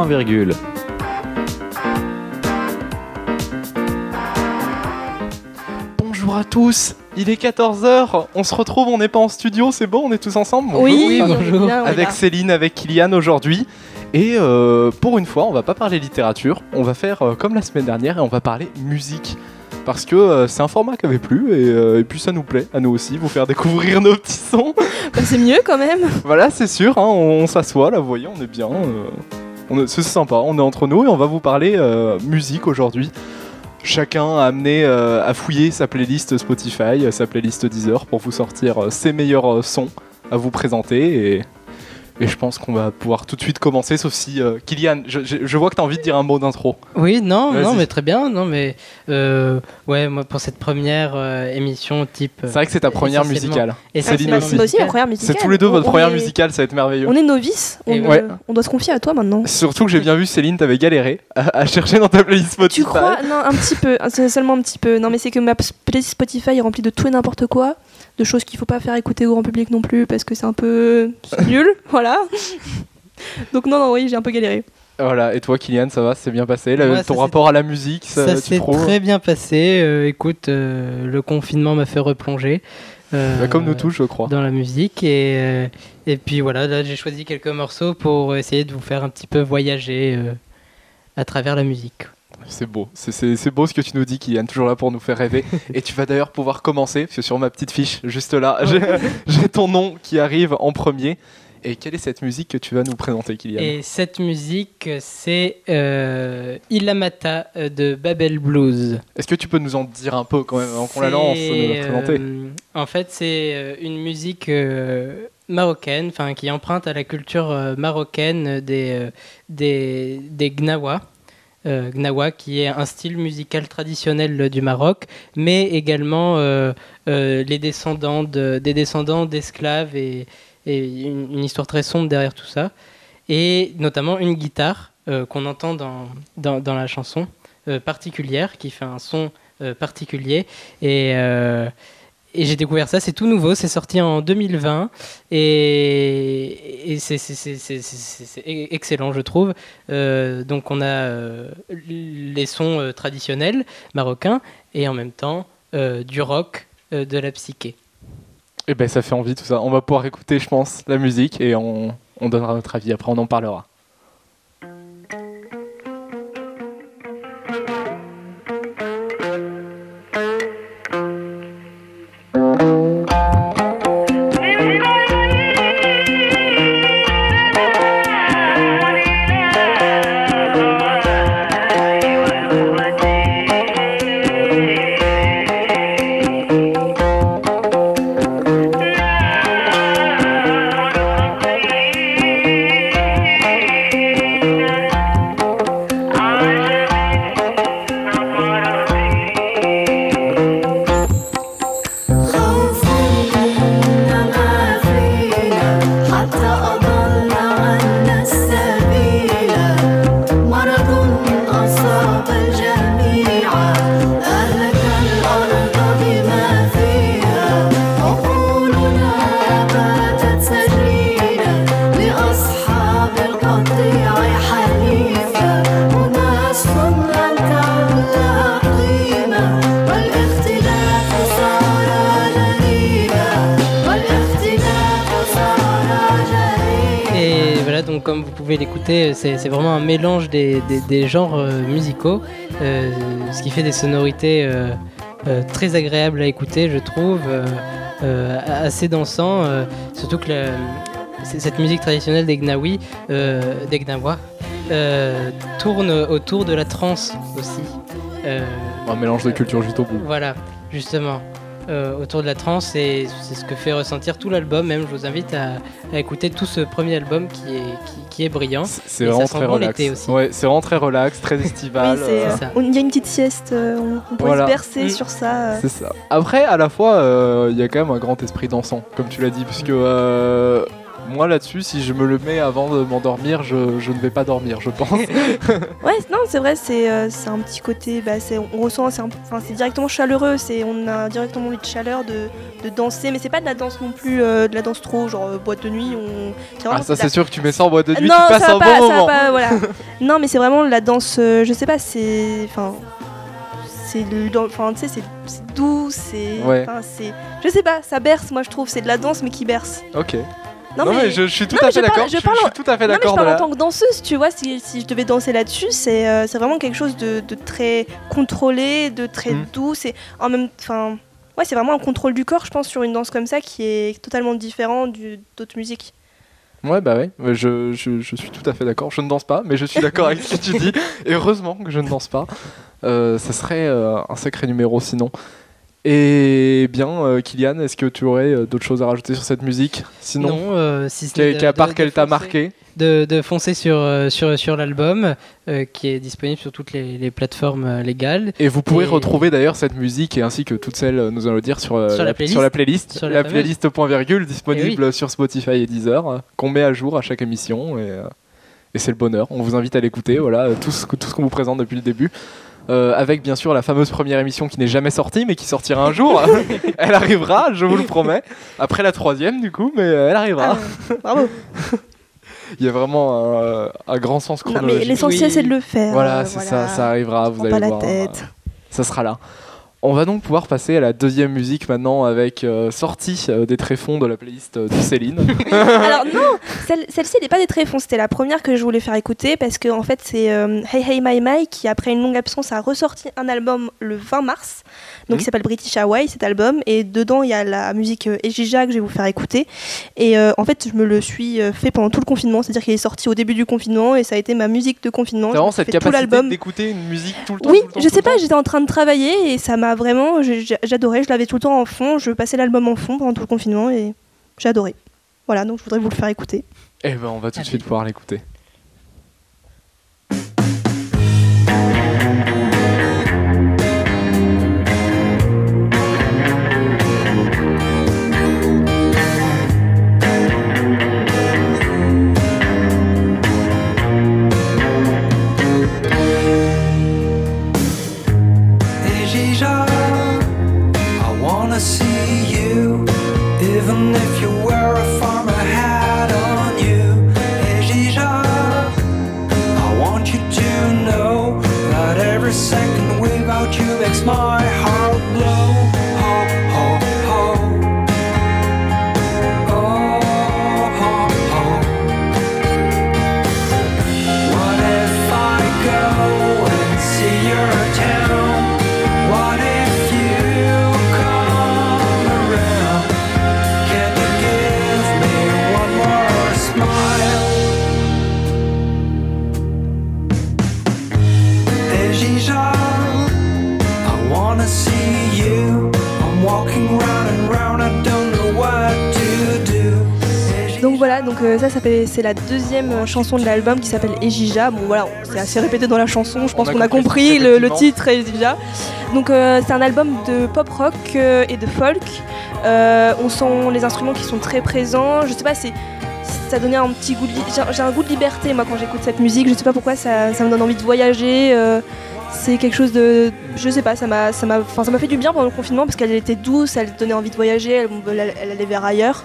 point virgule. Bonjour à tous, il est 14h, on se retrouve, on n'est pas en studio, c'est bon, on est tous ensemble Bonjour. Oui, bonjour. bien, Avec. Céline, avec Kylian aujourd'hui. Et euh, pour une fois, on va pas parler littérature, on va faire euh, comme la semaine dernière et on va parler musique. Parce que euh, c'est un format qui avait plu et, euh, et puis ça nous plaît, à nous aussi, vous faire découvrir nos petits sons. Bah, c'est mieux quand même. voilà, c'est sûr, hein, on, on s'assoit, là, vous voyez, on est bien. euh, c'est sympa, on est entre nous et on va vous parler euh, musique aujourd'hui. Chacun a amené euh, à fouiller sa playlist Spotify, euh, sa playlist Deezer pour vous sortir ses meilleurs sons à vous présenter. Et, et je pense qu'on va pouvoir tout de suite commencer, sauf si. euh, Kylian, je, je- je vois que tu as envie de dire un mot d'intro. Oui, non, non, mais très bien, non, mais euh, ouais, moi pour cette première euh, émission type. C'est vrai que c'est ta première essentiellement- musicale. essentiellement Céline aussi. Aussi, ma musicale. première C'est tous les deux votre On- première est- musicale, ça va être merveilleux. On est novices, on, Et euh, ouais. on doit se confier à toi maintenant. Surtout que j'ai bien vu, Céline, t'avais galéré à, à chercher dans ta playlist Spotify. Tu crois? Non, un petit peu, c'est seulement un petit peu. Non, mais c'est que ma playlist Spotify est remplie de tout et n'importe quoi, de choses qu'il faut pas faire écouter au grand public non plus parce que c'est un peu nul, voilà. Donc non, non, oui, j'ai un peu galéré. Voilà, et toi, Kylian, ça va, c'est bien passé Ton rapport à la musique, ça, Ça s'est très bien passé. euh, écoute, euh, le confinement m'a fait replonger. euh, Bah, Comme nous tous, je crois. Dans la musique et, euh, et puis voilà, là j'ai choisi quelques morceaux pour essayer de vous faire un petit peu voyager euh, à travers la musique. C'est beau, c'est- beau ce que tu nous dis, Kylian, toujours là pour nous faire rêver. et tu vas d'ailleurs pouvoir commencer, parce que sur ma petite fiche, juste là, j'ai- ton nom qui arrive en premier. Et quelle est cette musique que tu vas nous présenter, Kylian? Et cette musique, c'est euh, Ilamata euh, de Babel Blues. Est-ce que tu peux nous en dire un peu quand même, avant qu'on la lance, C'est, nous la présenter? euh, En fait, c'est euh, une musique euh, marocaine, enfin qui emprunte à la culture euh, marocaine des euh, des, des gnawa. Euh, gnawa, qui est un style musical traditionnel du Maroc, mais également euh, euh, les descendants de- des descendants d'esclaves et, une, histoire très sombre derrière tout ça, et notamment une guitare euh, qu'on entend dans, dans, dans la chanson euh, particulière, qui fait un son euh, particulier. Et, euh, et j'ai découvert ça, c'est tout nouveau, c'est sorti en 2020 et, et c'est c'est excellent, je trouve. Euh, donc on a euh, les sons euh, traditionnels marocains et en même temps du rock, de la psyché. Eh ben, ça fait envie tout ça. On va pouvoir écouter, je pense, la musique et on donnera notre avis. Après, on en parlera. L'écouter, c'est vraiment un mélange des, des- des genres euh, musicaux, euh, ce qui fait des sonorités euh, euh, très agréables à écouter, je trouve, euh, euh, assez dansant, euh, surtout que la- cette musique traditionnelle des Gnawi, euh, des Gnawa, euh, tourne autour de la trance aussi. Euh, Un mélange de culture juste au bout. voilà, justement. Euh, autour de la trance et c'est ce que fait ressentir tout l'album même je vous invite à, à écouter tout ce premier album qui est, qui, qui est brillant C'est vraiment très bon relax. l'été aussi. Ouais, c'est vraiment très relax, très estival. oui, euh, euh, il y a une petite sieste, euh, on, on pourrait Voilà. se bercer Mm. sur ça. euh. C'est ça. Après, à la fois, euh, il y a quand même un grand esprit dansant, comme tu l'as dit, puisque euh, moi là-dessus, si je me le mets avant de m'endormir, je, je ne vais pas dormir, je pense. Ouais, non, c'est vrai, c'est euh, un petit côté, bah, on ressent, c'est enfin, directement chaleureux, on a directement envie de chaleur, de, de danser, mais c'est pas de la danse non plus, euh, de la danse trop, genre euh, boîte de nuit. On... Ah, ça c'est sûr que tu mets ça en boîte de nuit, non, tu passes ça un bon pas, ça va moment. pas, voilà. non, mais c'est vraiment la danse, je sais pas, c'est, enfin, c'est, le- dans- enfin, tu sais, c'est- c'est doux, c'est, Ouais. je sais pas, ça berce, moi je trouve, c'est de la danse mais qui berce. Ok. Non, Non, mais, je, je suis tout non, à fait d'accord. je parle je en- suis tout à fait Non, mais je d'accord. parle en tant que danseuse, tu vois, si, si je devais danser là-dessus, c'est euh, vraiment quelque chose de, de très contrôlé, de très Mm. doux. C'est en même, enfin, ouais, c'est vraiment un contrôle du corps, je pense, sur une danse comme ça qui est totalement différent d'autres musiques. Ouais, bah ouais, ouais, je, je, je suis tout à fait d'accord. Je ne danse pas, mais je suis d'accord avec ce que tu dis. Et heureusement que je ne danse pas. Euh, ça serait euh, un sacré numéro sinon. Et bien, euh, Kylian, est-ce que tu aurais euh, d'autres choses à rajouter sur cette musique? Sinon, Non, si ce qu'à part qu'elle t'a marqué? de, de foncer sur, euh, sur, sur l'album euh, qui est disponible sur toutes les, les plateformes euh, légales. Et vous pourrez Et- retrouver d'ailleurs cette musique et ainsi que toutes celles, nous allons le dire, sur, euh, Sur la playlist. sur la playlist, Sur la la fameuse. playlist point virgule disponible sur Spotify et Deezer, qu'on met à jour à chaque émission. Et, et c'est le bonheur. On vous invite à l'écouter, voilà, tout ce, tout ce qu'on vous présente depuis le début. Euh, avec bien sûr la fameuse première émission qui n'est jamais sortie mais qui sortira un jour. elle arrivera, je vous le promets. Après la troisième du coup, mais euh, elle arrivera. Ah, bravo. Il y a vraiment un, un grand sens Non, chronologique. mais l'essentiel Oui. c'est de le faire. Voilà, euh, c'est voilà. ça, ça arrivera, vous allez pas la voir. tête. Ça sera là. On va donc pouvoir passer à la deuxième musique maintenant avec euh, sortie euh, des tréfonds de la playlist euh, de Céline. Alors non, celle- celle-ci n'est pas des tréfonds, c'était la première que je voulais faire écouter parce que en fait c'est Hey Hey My My qui après une longue absence a ressorti un album le 20 mars, donc Mhm. qui s'appelle British Hawaii cet album et dedans il y a la musique Ejija que je vais vous faire écouter et en fait je me le suis fait pendant tout le confinement, c'est-à-dire qu'il est sorti au début du confinement et ça a été ma musique de confinement. T'as vraiment cette capacité d'écouter une musique tout le temps Oui, tout le temps, je sais pas, j'étais en train de travailler et ça m'a vraiment, j'adorais, je l'avais tout le temps en fond, je passais l'album en fond pendant tout le confinement et adoré. Voilà, donc je voudrais vous le faire écouter. Eh ben, on va tout de suite pouvoir l'écouter. C'est la deuxième chanson de l'album qui s'appelle Ejija. Bon voilà, c'est assez répété dans la chanson, je pense a qu'on a compris, le, titre Ejija. Donc euh, c'est un album de pop rock euh, et de folk. Euh, on sent les instruments qui sont très présents. Je sais pas, c'est ça donnait un petit goût de j'ai- un goût de liberté moi quand j'écoute cette musique. Je sais pas pourquoi ça, ça me donne envie de voyager. c'est quelque chose de, je sais pas, ça m'a, ça fait du bien pendant le confinement parce qu'elle était douce, elle donnait envie de voyager, elle, elle- elle allait vers ailleurs.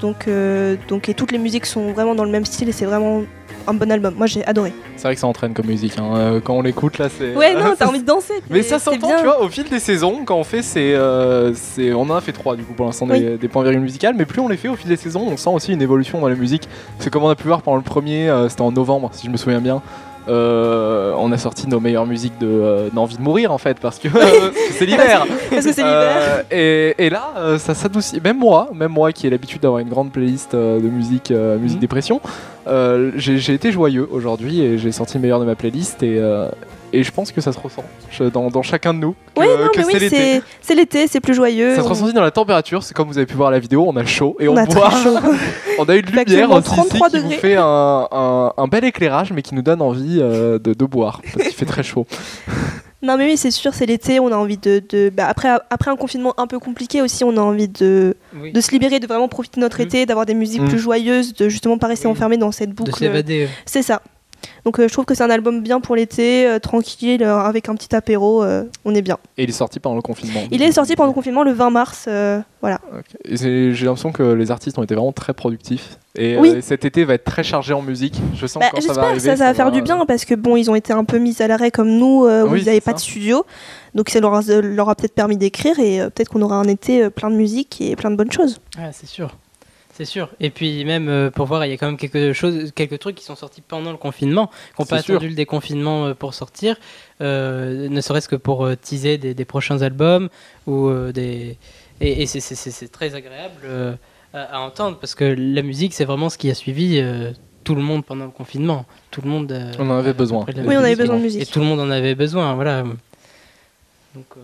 Donc, euh, donc et toutes les musiques sont vraiment dans le même style et c'est vraiment un bon album. Moi j'ai adoré. C'est vrai que ça entraîne comme musique. hein. Euh, Quand on l'écoute là, c'est. Ouais non, t'as envie de danser. Mais c'est- ça c'est s'entend, tu vois, au fil des saisons, quand on fait ces. euh, ces- on en a fait trois du coup pour l'instant des, des points virgules musicales, mais plus on les fait au fil des saisons, on sent aussi une évolution dans la musique. C'est comme on a pu voir pendant le premier, euh, c'était en novembre si je me souviens bien. Euh, on a sorti nos meilleures musiques de euh, d'envie de mourir en fait parce que que c'est l'hiver. Parce que c'est l'hiver. Euh, et, et là, euh, ça s'adoucit. Même moi, même moi qui ai l'habitude d'avoir une grande playlist euh, de musique, euh, musique Mhm. dépression, euh, j'ai j'ai été joyeux aujourd'hui et j'ai sorti le meilleur de ma playlist et, euh, et je pense que ça se ressent dans, dans chacun de nous. Que, Ouais non que mais c'est oui l'été. c'est, c'est l'été, c'est plus joyeux. Ça se on- ressent aussi dans la température, c'est comme vous avez pu voir la vidéo, on a chaud et on, on a boit. très chaud. on a de fait lumière aussi ici 33 qui degrés. fait un, un- un bel éclairage mais qui nous donne envie euh, de, de boire parce qu'il fait très chaud. Non mais oui, c'est sûr, c'est l'été, on a envie de... de- bah, après, après un confinement un peu compliqué aussi, on a envie de, Oui. de se libérer, de vraiment profiter de notre Mm. été, d'avoir des musiques Mm. plus joyeuses, de justement pas rester Oui. enfermé dans cette de boucle. s'évader. euh. C'est ça. Donc euh, je trouve que c'est un album bien pour l'été, euh, tranquille, euh, avec un petit apéro, euh, on est bien. Et il est sorti pendant le confinement. Il est sorti pendant le confinement le 20 mars, euh, voilà. J'ai l'impression que les artistes ont été vraiment très productifs. Et Oui. euh, cet été va être très chargé en musique. Je sens Bah, que quand ça va J'espère que arriver, ça, ça va faire du bien parce que bon, ils ont été un peu mis à l'arrêt comme nous, euh, où Oui, ils n'avaient pas de studio. Donc ça leur a, leur a peut-être permis d'écrire et euh, peut-être qu'on aura un été euh, plein de musique et plein de bonnes choses. Ah, c'est sûr. C'est sûr. Et puis même euh, pour voir, il y a quand même quelque chose, quelques trucs qui sont sortis pendant le confinement, qui n'ont pas sûr. attendu le déconfinement euh, pour sortir, euh, ne serait-ce que pour teaser des, des prochains albums ou euh, des. Et, et c'est- très agréable euh, à, à entendre parce que la musique, c'est vraiment ce qui a suivi euh, tout le monde pendant le confinement. Tout le monde. euh, On en avait besoin. Oui, on avait besoin de Et musique. tout le monde en avait besoin, voilà. Donc, euh,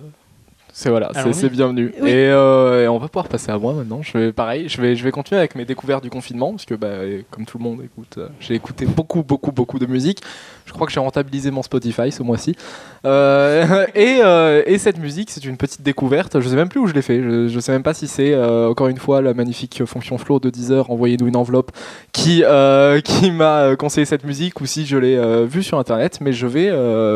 C'est voilà, c'est oui. bienvenu. Oui. Et, euh, et on va pouvoir passer à moi maintenant. Je vais pareil, je vais je vais continuer avec mes découvertes du confinement parce que bah, comme tout le monde écoute, euh, j'ai écouté beaucoup beaucoup beaucoup de musique. Je crois que j'ai rentabilisé mon Spotify ce mois-ci. Euh, et, euh, et cette musique, c'est une petite découverte. Je sais même plus où je l'ai fait. Je, je sais même pas si c'est euh, encore une fois la magnifique fonction flow de Deezer. Envoyez-nous une enveloppe qui qui m'a conseillé cette musique ou si je l'ai vue sur internet. Mais je vais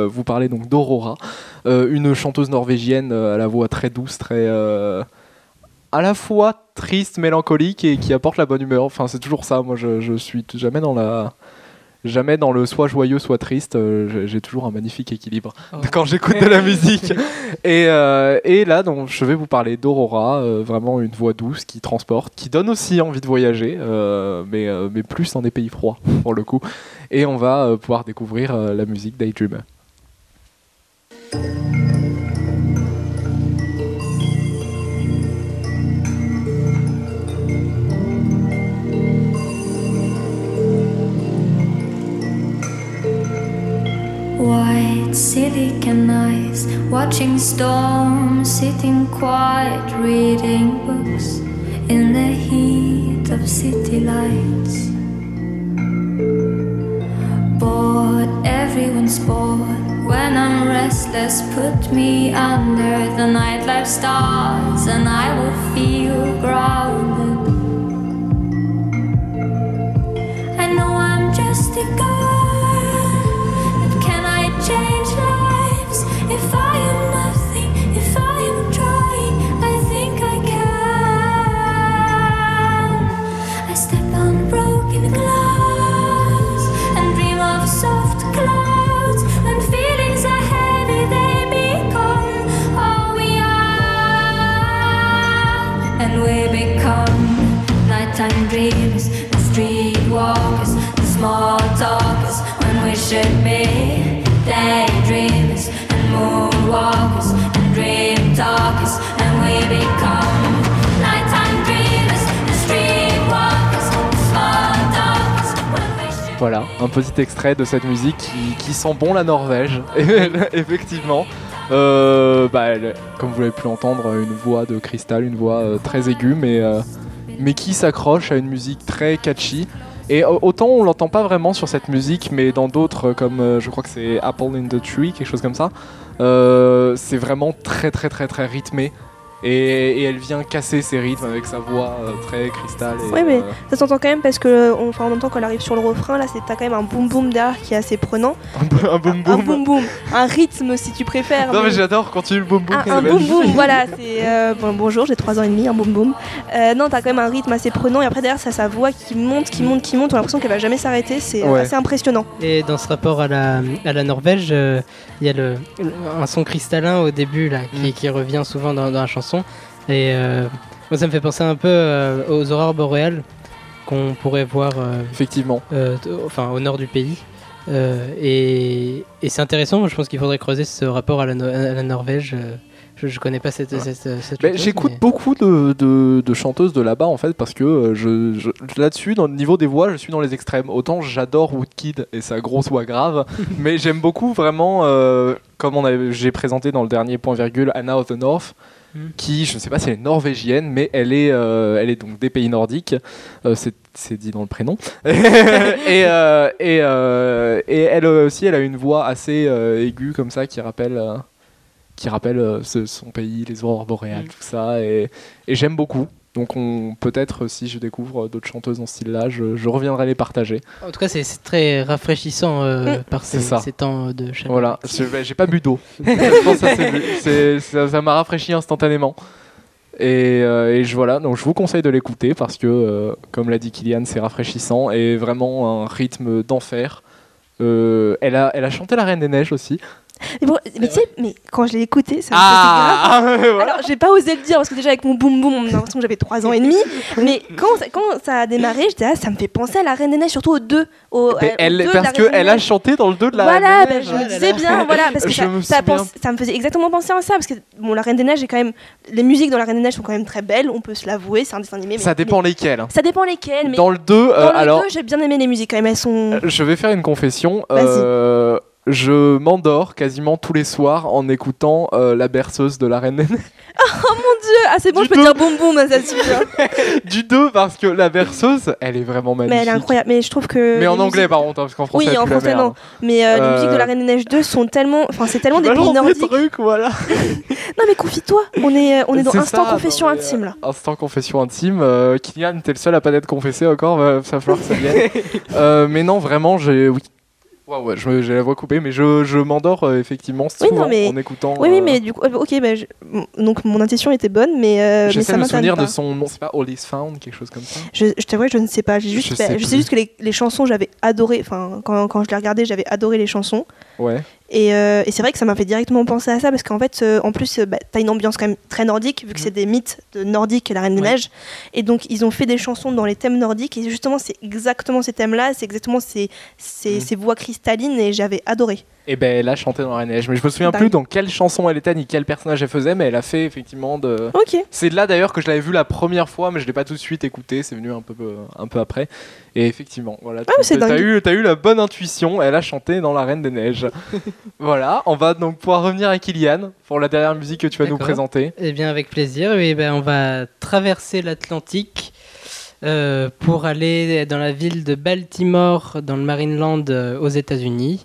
vous parler donc d'Aurora, une chanteuse norvégienne à la voix très douce, très à la fois triste, mélancolique et qui apporte la bonne humeur. Enfin, c'est toujours ça. Moi, je, je suis jamais dans la jamais dans le soit joyeux, soit triste. Euh, j'ai- toujours un magnifique équilibre oh. quand j'écoute de la musique. Et, euh, et là, donc, je vais vous parler d'Aurora, euh, vraiment une voix douce qui transporte, qui donne aussi envie de voyager, mais, mais plus dans des pays froids pour le coup. Et on va pouvoir découvrir la musique Daydreamer. White silicon eyes, watching storms, sitting quiet, reading books in the heat of city lights. Bored, everyone's bored. When I'm restless, put me under the nightlife stars, and I will feel grounded. Voilà, un petit extrait de cette musique qui, sent bon la Norvège, effectivement. Euh, bah, comme vous l'avez pu l'entendre, une voix de cristal, une voix euh, très aiguë, mais, euh, mais qui s'accroche à une musique très catchy. Et au- autant on l'entend pas vraiment sur cette musique, mais dans d'autres, comme euh, je crois que c'est Apple in the Tree, quelque chose comme ça, euh, c'est vraiment très très très très rythmé. Et, et elle vient casser ses rythmes avec sa voix euh, très cristal. et, Ouais, mais- euh, Ça s'entend quand même parce que on, enfin, en même temps quand elle arrive sur le refrain, là, c'est t'as quand même un boom boom derrière qui est assez prenant. un, un boom Un boom. boom boom, un rythme si tu préfères. Non mais mais- j'adore quand tu le boom boom. un, un boom boom, voilà, c'est euh, bon, bonjour, j'ai 3 ans et demi, un boom boom. Euh, non, t'as quand même un rythme assez prenant et après derrière, ça sa voix qui monte, qui monte, qui monte. On a l'impression qu'elle va jamais s'arrêter. C'est euh, Ouais. assez impressionnant. Et dans ce rapport à la, à la Norvège, euh, il y a le, un son cristallin au début là, qui, Mm. qui revient souvent dans, dans la chanson. Et euh, moi, ça me fait penser un peu euh, aux aurores boréales qu'on pourrait voir euh, Effectivement. enfin, au nord du pays. Et et c'est intéressant, je pense qu'il faudrait creuser ce rapport à la, No- à la Norvège. Je, je connais pas cette, Ouais. cette, cette Mais chanteuse, J'écoute mais- beaucoup de, de- de chanteuses de là-bas en fait parce que euh, je, je- là-dessus, dans le niveau des voix, je suis dans les extrêmes. Autant j'adore Woodkid et sa grosse voix grave, mais j'aime beaucoup vraiment, euh, comme on j'ai présenté dans le dernier point virgule, Anna of the North, Mm. qui, je ne sais pas si elle est norvégienne, mais elle est, euh, elle est donc des pays nordiques. Euh, c'est c'est dit dans le prénom. et, euh, et, euh, et elle aussi, elle a une voix assez euh, aiguë comme ça qui rappelle. Euh, qui rappelle euh, ce- son pays, les aurores boréales, Mm. tout ça. Et, et j'aime beaucoup. Donc on peut-être si je découvre d'autres chanteuses dans ce style-là, je, je reviendrai les partager. En tout cas, c'est très rafraîchissant euh, Mm. par ces, C'est ça. ces temps de chaleur. Voilà, Je- bah, j'ai pas bu d'eau. Ça, m'a rafraîchi instantanément. Et, euh, et je voilà, donc je vous conseille de l'écouter parce que, euh, comme l'a dit Kylian, c'est rafraîchissant et vraiment un rythme d'enfer. Euh, elle, a, elle a chanté La Reine des Neiges aussi. Mais, bon, mais tu sais, mais quand je l'ai écouté, ça me Ah faisait grave. voilà. Alors, j'ai pas osé le dire parce que déjà avec mon boum boum, on a l'impression que j'avais 3 ans et demi. Mais quand ça, quand ça a démarré, j'étais là, ça me fait penser à la Reine des Neiges, surtout au 2. Au, Mais au elle, 2 de parce qu'elle a chanté dans le 2 de La voilà, Reine des bah, Neiges. je me Oh là disais bien, voilà, parce que Je ça, me ça, souviens. pense- ça me faisait exactement penser à ça, parce que bon, la Reine des Neiges est quand même, les musiques dans la Reine des Neiges sont quand même très belles, on peut se l'avouer, c'est un dessin animé. mais- Ça dépend mais- lesquels. hein. ça dépend lesquelles, mais Dans le 2, euh, dans le alors 2, j'ai bien aimé les musiques quand même, elles sont. Euh, Je vais faire une confession. Je m'endors quasiment tous les soirs en écoutant euh, la berceuse de la Reine des Neiges. Ah, c'est bon, du je peux tout. dire boum boum, ça hein. Du 2 parce que la berceuse, elle est vraiment magnifique. mais elle est incroyable, mais je trouve que. Mais en anglais musiques- par contre, hein, parce qu'en français, Oui, en français, non. Mais euh, les Euh, musiques de la Reine des Neiges 2 sont tellement. Enfin, c'est tellement des pays des nordiques. trucs, voilà. Non, mais confie-toi, on est, on est dans C'est instant ça, confession non, intime là. Instant confession intime. Kylian, t'es le seul à pas être confessé encore, va, va falloir que ça vienne. Mais non, vraiment, j'ai. Oui. Ouais, ouais, je- j'ai la voix coupée, mais je, je m'endors euh, effectivement Oui, souvent non, mais- en écoutant. Oui, oui, euh, mais du coup, ok, bah, je- donc mon intuition était bonne, mais, euh, mais J'essaie ça de me souvenir pas. de son nom, c'est pas All is Found, quelque chose comme ça? Je, je t'avoue, je ne sais pas. J'ai juste, Je bah, sais je sais juste que les, les chansons, j'avais adoré. Enfin, quand, quand je les regardais, j'avais adoré les chansons. Ouais. Et, euh, et c'est vrai que ça m'a fait directement penser à ça parce qu'en fait, euh, en plus, euh, bah, t'as une ambiance quand même très nordique vu que c'est des mythes de nordiques et la Reine des Ouais. Neiges. Et donc, ils ont fait des chansons dans les thèmes nordiques et justement, c'est exactement ces thèmes-là, c'est exactement ces, ces, ces voix cristallines et j'avais adoré. Et ben elle a chanté dans la neige, mais je me souviens Dingue. plus dans quelle chanson elle était ni quel personnage elle faisait, mais elle a fait effectivement de. Ok. C'est de là d'ailleurs que je l'avais vu la première fois, mais je l'ai pas tout de suite écouté, c'est venu un peu euh, un peu après. Et effectivement, voilà, c'est tu as eu t'as eu la bonne intuition, elle a chanté dans la Reine des Neiges. voilà, on va donc pouvoir revenir à Kylian pour la dernière musique que tu vas nous présenter. Eh bien, avec plaisir. Et ben, on va traverser l'Atlantique euh, pour aller dans la ville de Baltimore, dans le Marineland, euh, aux États-Unis.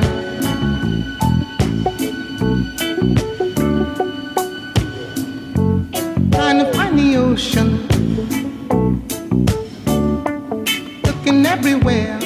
ocean, looking everywhere.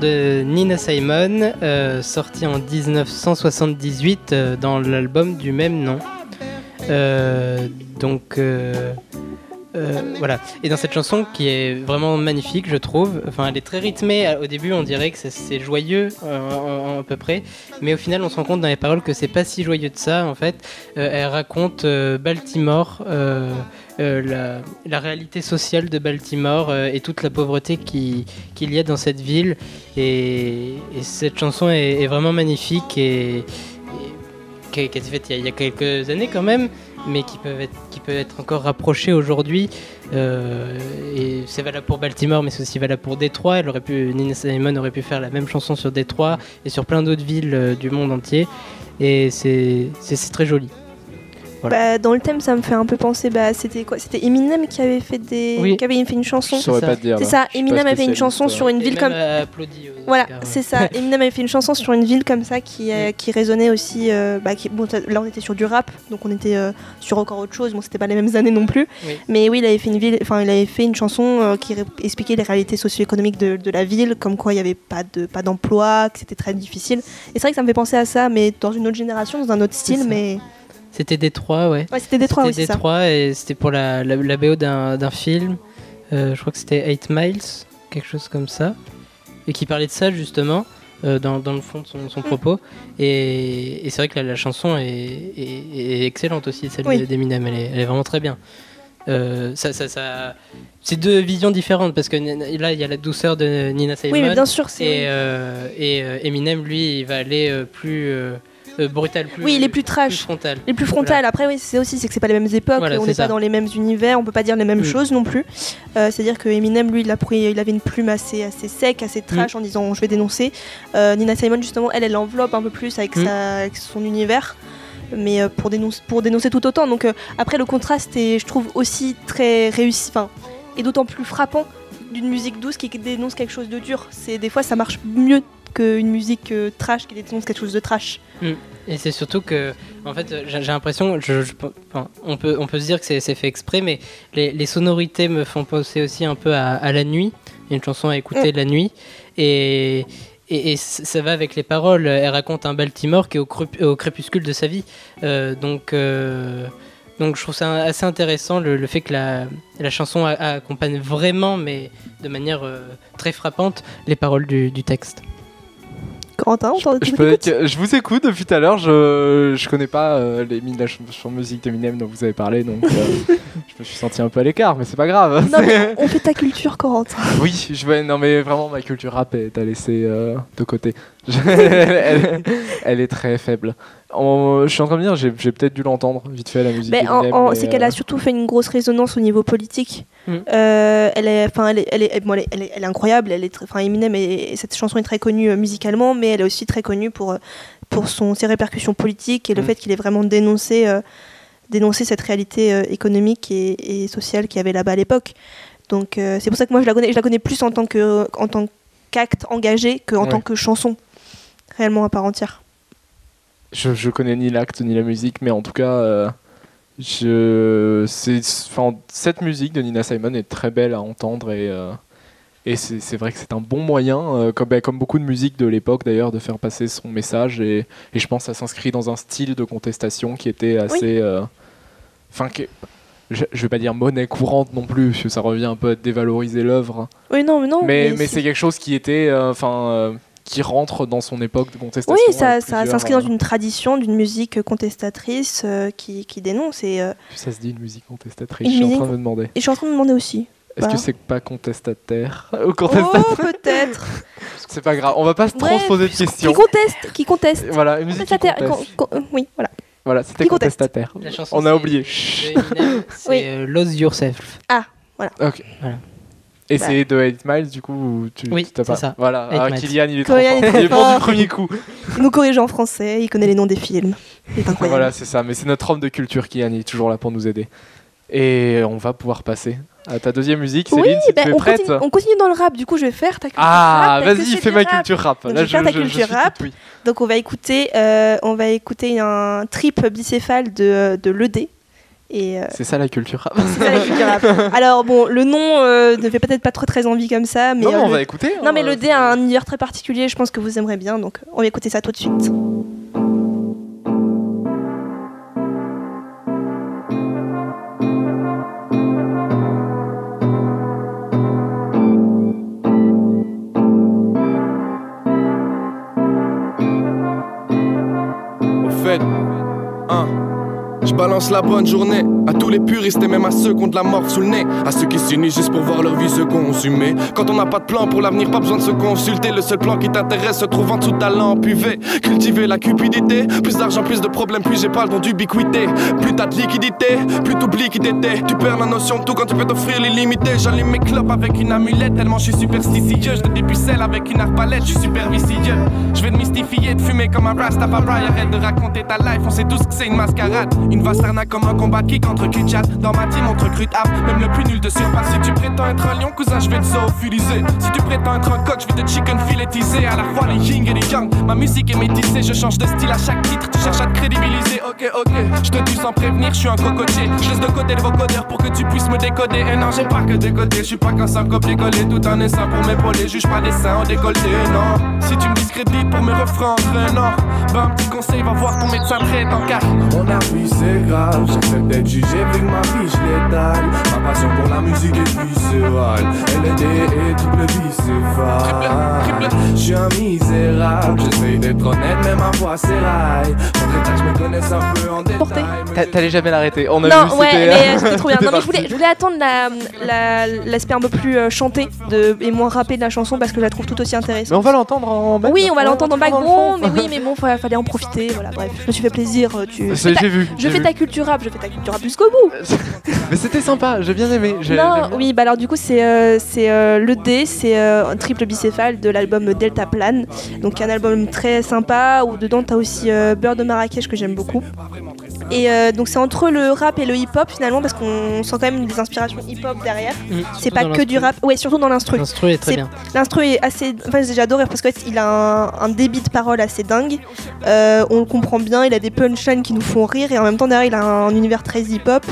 De Nina Simon, euh, sorti en 1978 euh, dans l'album du même nom. Euh, donc euh, voilà. Et dans cette chanson qui est vraiment magnifique, je trouve. Enfin, elle est très rythmée. Au début, on dirait que c'est- joyeux euh, à peu près, mais au final, on se rend compte dans les paroles que c'est pas si joyeux de ça. En fait, Euh, elle raconte Baltimore. la, réalité sociale de Baltimore et toute la pauvreté qui- qu'il y a dans cette ville. Et, et cette chanson est, vraiment magnifique et, et qui, a, été faite il y a quelques années quand même, mais qui peut être, qui peut être encore rapprochée aujourd'hui. Euh, et c'est valable pour Baltimore, mais c'est aussi valable pour Détroit. Elle aurait pu, Nina Simon aurait pu faire la même chanson sur Détroit et sur plein d'autres villes euh, du monde entier. Et c'est très joli. Bah, dans le thème, ça me fait un peu penser. Bah, c'était quoi? C'était Eminem qui avait fait des, Oui. qui avait fait une chanson. Je saurais ça. pas te dire. C'est ça. Eminem avait fait une chanson euh. sur une Et ville comme. applaudi Voilà, c'est ça. Eminem avait fait une chanson sur une ville comme ça qui, euh, qui résonnait aussi. euh, bah, qui- bon, là, on était sur du rap, donc on était euh, sur encore autre chose. Bon, c'était pas les mêmes années non plus. Oui. Mais oui, il avait fait une ville. Enfin, il avait fait une chanson euh, qui ré- expliquait les réalités socio-économiques de, de la ville, comme quoi il n'y avait pas de pas d'emploi, que c'était très difficile. Et c'est vrai que ça me fait penser à ça, mais dans une autre génération, dans un autre style. ça. C'était Détroit, ouais. ouais, c'était Détroit, oui, C'était. Détroit et c'était pour la, la, la BO d'un film. Euh, je crois que c'était 8 Miles, quelque chose comme ça. Et qui parlait de ça justement, euh, dans, dans le fond de son, Mm. son propos. Et, et c'est vrai que la, la chanson est, est- est excellente aussi, celle Oui. d'Eminem. Elle est, elle est vraiment très bien. Euh, ça, ça, ça... C'est deux visions différentes parce que là il y a la douceur de Nina Simon. Oui, mais bien sûr, c'est. Et, et Eminem, lui, il va aller plus euh, brutal, plus, Oui, il est plus plus trash. frontal. Les plus frontales. Après, oui, c'est aussi c'est que c'est pas les mêmes époques, Voilà, on n'est pas dans les mêmes univers, on peut pas dire les mêmes Mm. choses non plus. Euh, C'est-à-dire que Eminem, lui, il, a pris, il avait une plume assez, assez sec, assez trash Mm. en disant je vais dénoncer. Euh, Nina Simon, justement, elle, elle enveloppe un peu plus avec, Mm. sa- avec son univers. Mais pour, dénoncer, pour dénoncer tout autant. Donc euh, après, le contraste est, je trouve, aussi très réussi. Enfin, et d'autant plus frappant d'une musique douce qui dénonce quelque chose de dur. C'est des fois, ça marche mieux qu'une musique euh, trash qui dénonce quelque chose de trash. Et c'est surtout que, en fait, j'ai l'impression, je, je- enfin, on, peut, on peut se dire que c'est fait exprès, mais les, les sonorités me font penser aussi un peu à, à la nuit. Il y a une chanson à écouter la nuit. Et, et, et c- ça va avec les paroles. Elle raconte un Baltimore qui est au, crépuscule de sa vie. Euh, donc, euh, donc je trouve ça assez intéressant le, le fait que la, la chanson a- accompagne vraiment, mais de manière euh, très frappante, les paroles du, du texte. On Je, peux- vous écoute depuis tout à l'heure. Je je connais pas euh, les mines de la ch- ch- musique d'Eminem dont vous avez parlé, donc euh, je me suis senti un peu à l'écart, mais c'est pas grave. Non, mais on fait ta culture, Corentin. Oui, je vais. Non, mais vraiment, ma culture rap est à laisser euh, de côté. Elle, elle est très faible. En- je suis en train de dire, j'ai peut-être dû l'entendre vite fait la musique. Mais en- d'Eminem, en- mais, c'est qu'elle euh, a surtout fait une grosse résonance au niveau politique. Mm. Euh, elle, est, enfin, elle, est, elle, est, bon, elle, est, elle est- elle est incroyable. Elle est enfin, Eminem, est- cette chanson est très connue euh, musicalement, mais elle est aussi très connue pour, euh, pour son, ses répercussions politiques et le Mm. fait qu'il ait vraiment dénoncé, euh, dénoncé cette réalité euh, économique et, et sociale qu'il y avait là-bas à l'époque. Donc euh, c'est pour ça que moi je la connais, je la connais plus en tant que en tant qu'acte engagé qu'en Ouais. tant que chanson réellement à part entière. Je, je connais ni l'acte ni la musique, mais en tout cas, euh, je, cette musique de Nina Simon est très belle à entendre et, euh, et c'est, c'est vrai que c'est un bon moyen, euh, comme, bah, comme beaucoup de musique de l'époque d'ailleurs, de faire passer son message et, et je pense que ça s'inscrit dans un style de contestation qui était assez. euh, Enfin, je, je vais pas dire monnaie courante non plus, parce que ça revient un peu à dévaloriser l'œuvre, Oui non mais non. mais, mais c'est quelque chose qui était. euh, Enfin. euh, qui rentre dans son époque de contestation. Oui, ça, s'inscrit dans euh, une tradition d'une musique contestatrice euh, qui, qui dénonce. Et, euh, Ça se dit une musique contestatrice, Une je suis en train de me demander. et je suis en train de me demander aussi. Est-ce Bah. que c'est pas contestataire Ou contestataire Oh, peut-être. C'est pas grave, on va pas se trop Bref, se poser de Qui questions. conteste Qui conteste Voilà, une musique qui Contestataire, conteste. con- con- euh, Oui, voilà. Voilà, c'était contestataire. La chanson, On a oublié. C'est Oui. euh, Lose Yourself. Ok. Voilà. Et Bah. c'est de 8 Miles du coup ou tu Oui, t'as c'est pas ça. Voilà, 8 ah. Kylian il est trop fort. Il est bon du premier coup. Il nous corrige en français, il connaît les noms des films. Incroyable. Voilà, c'est ça, mais c'est notre homme de culture Kylian, il est toujours là pour nous aider. Et on va pouvoir passer à ta deuxième musique, Oui, Céline, si tu es on, prête. continue, on continue dans le rap, du coup je vais faire ta culture Ah, rap. que vas-y, fais ma culture rap. Donc, Là, je vais faire ta je, je culture suis rap. Donc on va écouter, euh, on va écouter un trip bicéphale de, de l'ED. Euh, C'est ça la culture rap. ça la culture rap. Alors bon, le nom euh, ne fait peut-être pas trop très envie comme ça, mais non, mais euh, on le- va écouter. Non mais hein, le D a un univers très particulier, je pense que vous aimerez bien, donc on va écouter ça tout de suite. La bonne journée. À tous les puristes et même à ceux qui ont de la mort sous le nez. À ceux qui s'unissent juste pour voir leur vie se consumer. Quand on n'a pas de plan pour l'avenir, pas besoin de se consulter. Le seul plan qui t'intéresse se trouve en dessous de ta lampe UV. Cultiver la cupidité. Plus d'argent, plus de problèmes, plus j'ai pas le don d'ubiquité. Plus t'as de liquidité, plus t'oublies qui t'étais. Tu perds la notion de tout quand tu peux t'offrir l'illimité. J'allume mes clopes avec une amulette, tellement je suis superstitieux. Je te dépucelle avec une arbalète, je suis super vicieux. Je vais te mystifier, de fumer comme un Rastafari. Arrête de raconter ta life, on sait tous que c'est une mascarade. Une vaste comme un combat kick entre chat? Dans ma team, on te recrute app, même le plus nul de surpasse. Si tu prétends être un lion, cousin, je vais te zoophiliser. Si tu prétends être un coach, je vais te chicken filétiser. À la fois les yin et les yang, ma musique est métissée. Je change de style à chaque titre, tu cherches à te crédibiliser. Ok, ok, je te tue sans prévenir, je suis un cocotier. Je laisse de côté le vocodeur pour que tu puisses me décoder. Et non, j'ai pas que décoder, je suis pas qu'un simple copier-coller. Tout un essaim pour m'épauler, juge pas des seins en décolleté, non. Si tu me discrédites pour mes refrains non. Bah, un petit conseil, va voir ton médecin traite en cas. Avis c'est grave, j'accepte d'être jugé vu que ma vie je l'étale. Ma passion pour la musique est viscérale. LD et triple bicéphale. Je suis un misérable, j'essaye d'être honnête, mais ma voix que je me connaisse un peu en détail. Mais T'allais jamais l'arrêter. On a Non, vu, ouais, mais euh, c'était trop bien. Non, mais je voulais, je voulais attendre la- la- l'aspect un peu plus euh, chanté de, et moins rappé de la chanson parce que je la trouve tout aussi Mais intéressante. on va l'entendre en back- Oui, on va l'entendre en background, mais oui, mais bon, fa- fallait en profiter. Voilà, bref, je me suis fait plaisir. euh, Tu... C'est- J'ai vu. Je j'ai fais vu. ta culture rap, je fais ta culture rap jusqu'au bout. Mais c'était sympa, j'ai bien aimé. j'ai- Non, oui, bah alors du coup c'est euh, c'est euh, le D, c'est euh, un triple bicéphale de l'album Delta Plan. Donc un album très sympa où dedans t'as aussi euh, Beurre de Marrakech que j'aime beaucoup. Et euh, donc c'est entre le rap et le hip-hop finalement parce qu'on sent quand même des inspirations hip-hop derrière. Mm, C'est pas que du rap, ouais surtout dans l'instru. L'instru est très bien. L'instru est assez, enfin j'adore parce qu'il a un, un débit de parole assez dingue. Euh, on le comprend bien, il a des punchlines qui nous font rire et en même temps derrière il a un univers très hip-hop.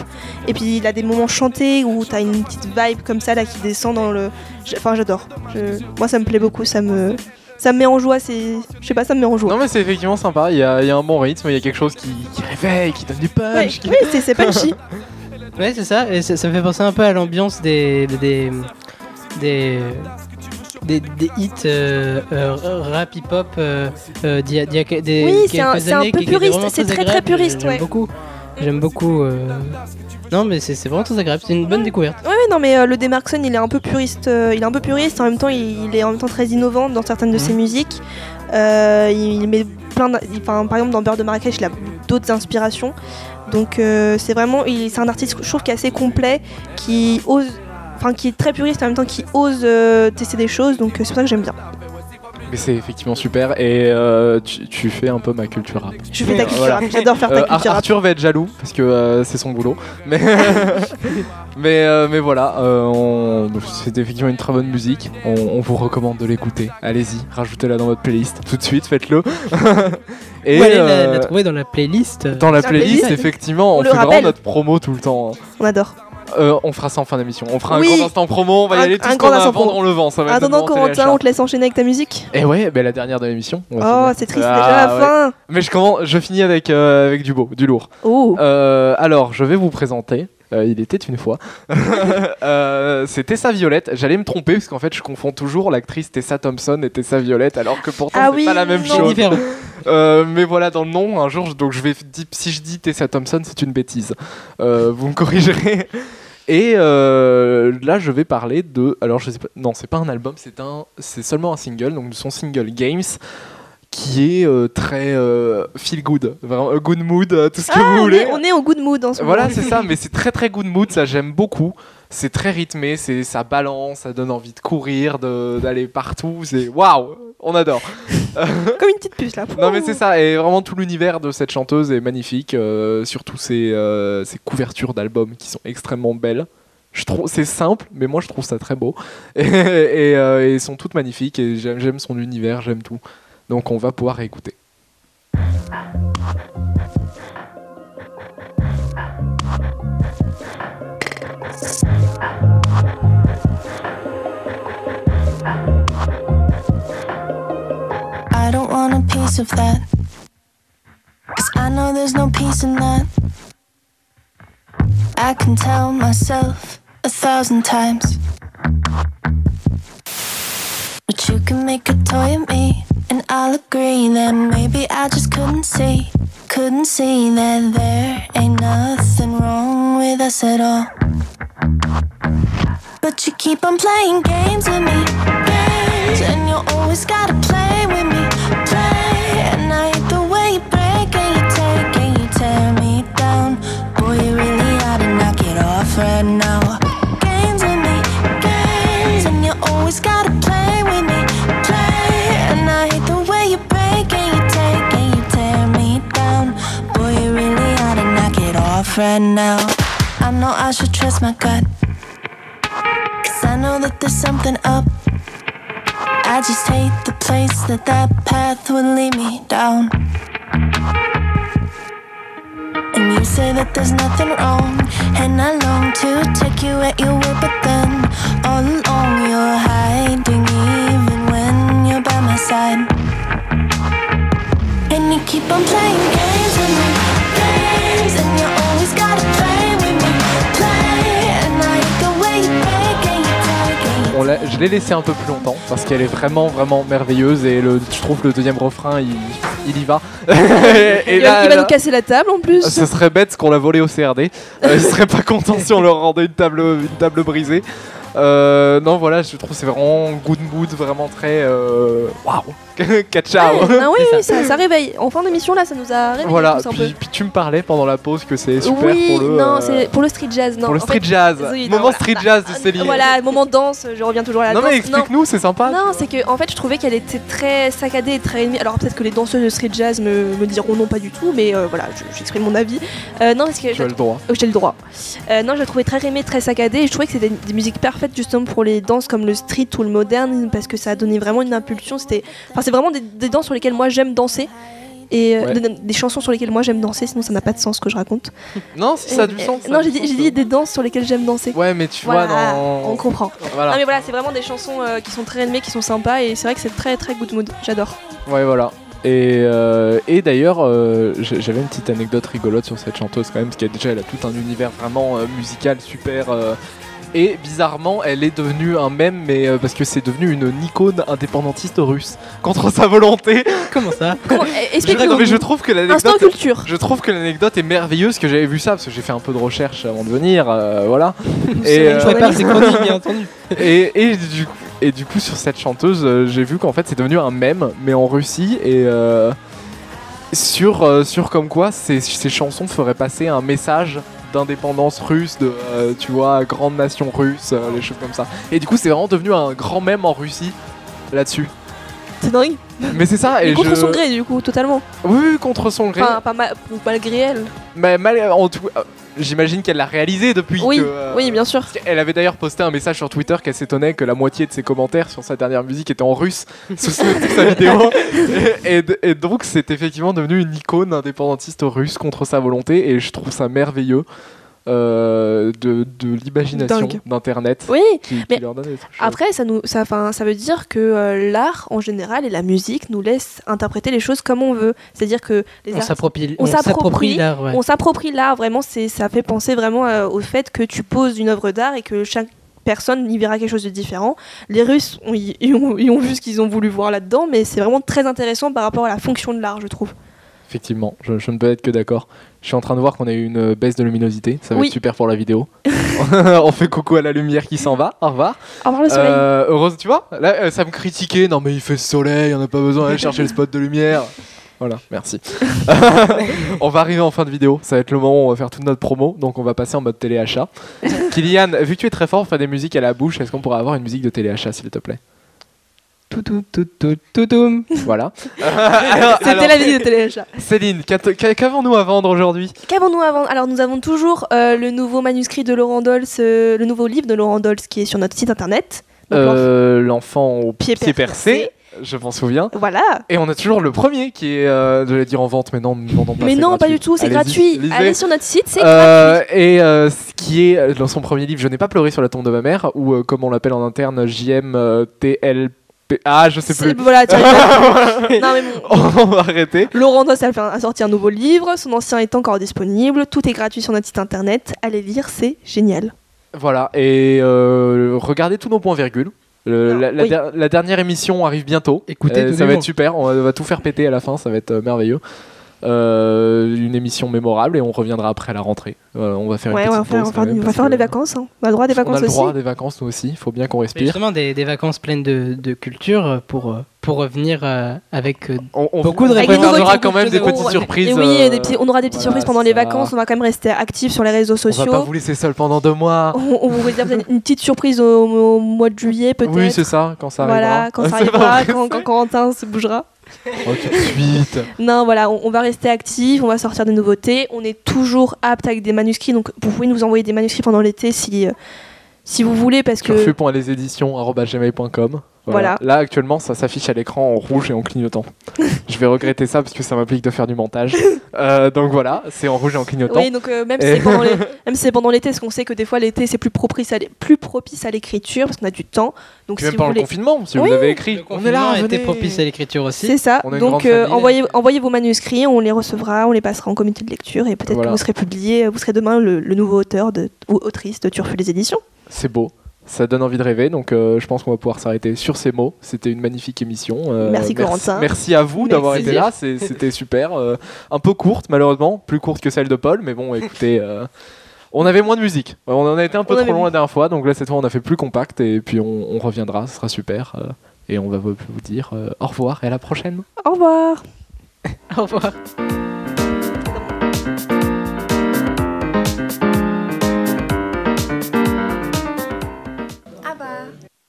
Et puis il a des moments chantés où t'as une petite vibe comme ça là qui descend dans le. j'ai- Enfin j'adore. Je- Moi ça me plaît beaucoup, ça me, ça me met en joie. C'est, je sais pas, ça me met en joie. Non mais c'est effectivement sympa, il y, a, il y a un bon rythme, il y a quelque chose qui, qui réveille, qui donne du punch. Ouais, qui- oui, c'est, punchy. Ouais, c'est ça. Et ça, ça me fait penser un peu à l'ambiance des des des des, des hits euh, euh, rap hip hop euh, euh, d'il y y a des Oui, c'est un- un peu puriste, c'est très, très puriste, ouais. beaucoup. J'aime beaucoup. euh, Non, mais c'est c'est vraiment très agréable. C'est une bonne découverte. Ouais, ouais, non, mais euh, le Demarkson, il est un peu puriste. euh, il est un peu puriste. En même temps, il, il est en même temps très innovant dans certaines de ses musiques. Euh, il, il met plein. d'in- il- Enfin, par exemple, dans Beurre de Marrakech, il a d'autres inspirations. Donc, euh, c'est vraiment. il- C'est un artiste, je trouve, qui est assez complet, qui ose. Enfin, qui est très puriste en même temps, qui ose euh, tester des choses. Donc, euh, c'est pour ça que j'aime bien. Mais c'est effectivement super et euh, tu, tu fais un peu ma culture rap. Je fais ta culture Voilà. rap. J'adore faire ta Euh, Ar- culture rap. Arthur va être jaloux parce que euh, c'est son boulot. Mais, mais, euh, mais voilà, euh, c'est effectivement une très bonne musique. On, on vous recommande de l'écouter. Allez-y, rajoutez-la dans votre playlist tout de suite, faites-le. Et Ou allez la, euh, la trouver dans la playlist. dans la Dans playlist, playlist. effectivement, On fait vraiment notre promo tout le temps. On adore. Euh, on fera ça en fin d'émission. On fera Oui. un grand instant promo, on va y aller tout ce qu'on a à vendre, on le vend. Ça va être Attendant, téléachat. on te laisse enchaîner avec ta musique. Et ouais, ben la dernière de l'émission. Oh, c'est triste, Ah, déjà la ouais. fin. Mais je, commence, je finis avec, euh, avec du beau, du lourd. Oh. Euh, alors, je vais vous présenter. Euh, il était une fois. euh, c'est Tessa Violette. J'allais me tromper parce qu'en fait, je confonds toujours l'actrice Tessa Thompson et Tessa Violette, alors que pourtant, Ah c'est oui, pas la même non. C'est chose. Euh, mais voilà, dans le nom, un jour, je- donc je vais si je dis Tessa Thompson, c'est une bêtise. Euh, vous me corrigerez. Et euh, là, je vais parler de. Alors, je sais pas. Non, c'est pas un album, c'est un. C'est seulement un single, donc de son single Games, qui est euh, très euh, feel good, vraiment euh, good mood, tout ce que Ah, vous on, voulez. est, on est au good mood en ce moment. Voilà, c'est ça, mais c'est très très good mood, ça j'aime beaucoup. C'est très rythmé, c'est ça balance, ça donne envie de courir, de- d'aller partout. C'est waouh, on adore. Comme une petite puce là. Non mais c'est ça, et vraiment tout l'univers de cette chanteuse est magnifique, surtout ses, ses couvertures d'albums qui sont extrêmement belles. C'est simple, mais moi je trouve ça très beau et, et, euh, et elles sont toutes magnifiques et j'aime son univers, j'aime tout. Donc on va pouvoir écouter. I don't want a piece of that. Cause I know there's no peace in that. I can tell myself a thousand times. You can make a toy of me, and I'll agree that maybe I just couldn't see, couldn't see that there ain't nothing wrong with us at all. But you keep on playing games with me, games, and you always gotta right now. I know I should trust my gut. Cause I know that there's something up. I just hate the place that that path would lead me down. And you say that there's nothing wrong. And I long to take you at your word, but then all along you're hiding, even when you're by my side. And you keep on playing games with me, games, and you je l'ai laissé un peu plus longtemps parce qu'elle est vraiment vraiment merveilleuse et le, je trouve que le deuxième refrain il, il y va. et il, va- il va nous casser la table en plus. ce serait bête qu'on l'a volé au CRD. Euh, ils seraient pas contents si on leur rendait une table, une table brisée. Euh, non voilà, je trouve que c'est vraiment good mood, vraiment très euh, waouh, ciao. Ouais, ah oui, oui, ça, ça réveille. En fin d'émission, là, ça nous a réveillé Voilà, tous un peu. puis, tu me parlais pendant la pause que c'est super oui, pour le non, euh, c'est pour le street jazz. Non, pour le en street fait- jazz. oui, non, Moment voilà. street jazz de Céline. Voilà, moment danse, je reviens toujours à la non danse. mais explique-nous, c'est sympa. Non, c'est que en fait, je trouvais qu'elle était très saccadée et très ennemie. Alors peut-être que les danseuses de street jazz me, me diront non, pas du tout, mais euh, voilà, je- j'exprime mon avis. Euh, non, parce que Tu as le droit. Oh, j'ai le droit. Euh, non, je la trouvais très aimée, très saccadée, et je trouvais que c'était des musiques parfaites justement pour les danses comme le street ou le moderne, parce que ça a donné vraiment une impulsion. C'était, enfin, c'est vraiment des, des danses sur lesquelles moi j'aime danser. Et euh, Ouais. des, des chansons sur lesquelles moi j'aime danser, sinon ça n'a pas de sens ce que je raconte. Non, si ça a du sens. ça a non, j'ai dit, dit des danses sur lesquelles j'aime danser. Ouais, mais tu Voilà, vois dans. on comprend. Voilà. Non mais voilà, c'est vraiment des chansons euh, qui sont très aimées, qui sont sympas, et c'est vrai que c'est très très good mood. J'adore. Ouais, voilà. Et, euh, et d'ailleurs, euh, j'avais une petite anecdote rigolote sur cette chanteuse quand même, parce qu'elle déjà elle a tout un univers vraiment musical super. Et bizarrement, elle est devenue un mème, mais euh, parce que c'est devenu une icône indépendantiste russe contre sa volonté. Comment ça eh, Je, Explique-nous. non, mais je trouve que l'anecdote. culture. Je trouve que l'anecdote est merveilleuse, que j'avais vu ça parce que j'ai fait un peu de recherche avant de venir, euh, voilà. C'est et, une euh, bien entendu. et, et du, coup- et du coup, sur cette chanteuse, euh, j'ai vu qu'en fait c'est devenu un mème, mais en Russie, et euh, sur, euh, sur comme quoi ces, ces chansons feraient passer un message d'indépendance russe, de, euh, tu vois, grande nation russe, euh, les choses comme ça. Et du coup, c'est vraiment devenu un grand mème en Russie là-dessus. C'est dingue. Mais c'est ça, et contre je... son gré, du coup, totalement. Oui, oui, contre son gré. Enfin, pas ma- ou malgré elle. Mais mal- en tout- euh, j'imagine qu'elle l'a réalisé depuis. Oui, que, euh, oui, bien sûr. qu'elle avait d'ailleurs posté un message sur Twitter qu'elle s'étonnait que la moitié de ses commentaires sur sa dernière musique étaient en russe sous sous sa vidéo. et, et- et donc c'est effectivement devenu une icône indépendantiste russe contre sa volonté et je trouve ça merveilleux euh, de, de l'imagination d'internet Oui, qui, qui mais leur donne après, ça, nous, ça, 'fin, ça veut dire que euh, l'art en général et la musique nous laissent interpréter les choses comme on veut. C'est-à-dire que les On artistes- s'approprie l'art, ouais. on s'approprie l'art, vraiment, c'est, ça fait penser vraiment euh, au fait que tu poses une œuvre d'art et que chaque personne y verra quelque chose de différent. Les Russes, ont- ont vu ce qu'ils ont voulu voir là-dedans, mais c'est vraiment très intéressant par rapport à la fonction de l'art, je trouve. Effectivement, je, je ne peux être que d'accord. Je suis en train de voir qu'on a eu une baisse de luminosité, ça va Oui. être super pour la vidéo. On fait coucou à la lumière qui s'en va, au revoir. Au revoir le soleil. Euh, heureuse, tu vois, là, euh, ça me critiquait. Non, mais il fait soleil, on n'a pas besoin d'aller chercher le spot de lumière. Voilà, merci. on va arriver en fin de vidéo. Ça va être le moment où on va faire toute notre promo. Donc, on va passer en mode téléachat. Kylian, vu que tu es très fort, faire des musiques à la bouche, est-ce qu'on pourrait avoir une musique de téléachat, s'il te plaît Tout, tout, tout, tout, tout, tout. Voilà. C'était la vidéo de téléachat. Céline, qu'a- qu'a- qu'avons-nous à vendre aujourd'hui? Qu'avons-nous avant Alors nous avons toujours euh, le nouveau manuscrit de Laurent Dolce, euh, le nouveau livre de Laurent Dolce qui est sur notre site internet. Donc, Euh, L'enfant au pied, percé. percé. Je m'en souviens. Voilà. Et on a toujours le premier qui est, euh, j'allais dire en vente, mais non, non, non, pas, Mais c'est non, pas du tout, c'est Allez-y, gratuit. lisez. Allez sur notre site, c'est Euh, gratuit. et euh, ce qui est euh, dans son premier livre, Je n'ai pas pleuré sur la tombe de ma mère, ou euh, comme on l'appelle en interne, JMTLP. Ah, je sais plus. Voilà, tu arrives. non mais bon. on va arrêter. Laurent Dolce a, sorti un nouveau livre, son ancien est encore disponible, tout est gratuit sur notre site internet. Allez lire, c'est génial. Voilà, et euh, regardez tous nos points virgules. Le- Non, la, la oui. der- la dernière émission arrive bientôt. Écoutez Euh, ça va être super, on va, on va tout faire péter à la fin, ça va être euh, merveilleux. Euh, une émission mémorable et on reviendra après la rentrée. Euh, on va faire Ouais, une on va petite faire, pause on va faire- même, on va parce faire que des vacances. hein. On a le droit à des On a vacances le aussi. droit à des vacances nous aussi. Il faut bien qu'on Mais respire. Justement, des, des vacances pleines de, de culture pour, euh, pour revenir euh, avec euh, On, on- Beaucoup de on des préparera nouvelles quand même des petites On- surprises. Et oui, euh, on aura des petites voilà, surprises pendant les vacances. On va quand même rester actifs sur les réseaux On va sociaux. pas vous laisser seul pendant deux mois. On, on vous réserve une petite surprise au, au mois de juillet peut-être. Oui, c'est ça, quand ça arrivera. Voilà, quand ça arrivera, quand, quand Corentin se bougera. Oh, tout de suite. Non, voilà, on, on va rester actifs, on va sortir des nouveautés. On est toujours apte avec des manuscrits, donc vous pouvez nous envoyer des manuscrits pendant l'été si, euh, si vous voulez, parce que Voilà. Là, actuellement, ça s'affiche à l'écran en rouge et en clignotant. Je vais regretter ça parce que ça m'implique de faire du montage. Euh, donc voilà, c'est en rouge et en clignotant. oui, donc euh, même si Et- c'est pendant les- même si c'est pendant l'été, parce qu'on sait que des fois l'été c'est plus propice à l'é- plus propice à l'écriture parce qu'on a du temps. Donc si même vous pendant voulez, le confinement, si Oui. vous avez écrit. le On est là, confinement a été venez. propice à l'écriture aussi. c'est ça. On Donc euh, envoyez, envoyez vos manuscrits, on les recevra, on les passera en comité de lecture et peut-être Voilà. que vous serez publié, vous serez demain le, le nouveau auteur de, ou autrice de Turfu les éditions. C'est beau. Ça donne envie de rêver, donc euh, je pense qu'on va pouvoir s'arrêter sur ces mots. C'était une magnifique émission. Euh, Merci, Corentin. Merci à vous d'avoir été là, c'était super. Euh, un peu courte malheureusement, plus courte que celle de Paul, mais bon, écoutez, euh, on avait moins de musique. On en a été un peu On trop long la dernière fois, donc là cette fois on a fait plus compact et puis on, on reviendra, ce sera super. euh, et on va vous vous dire euh, au revoir et à la prochaine. Au revoir. Au revoir.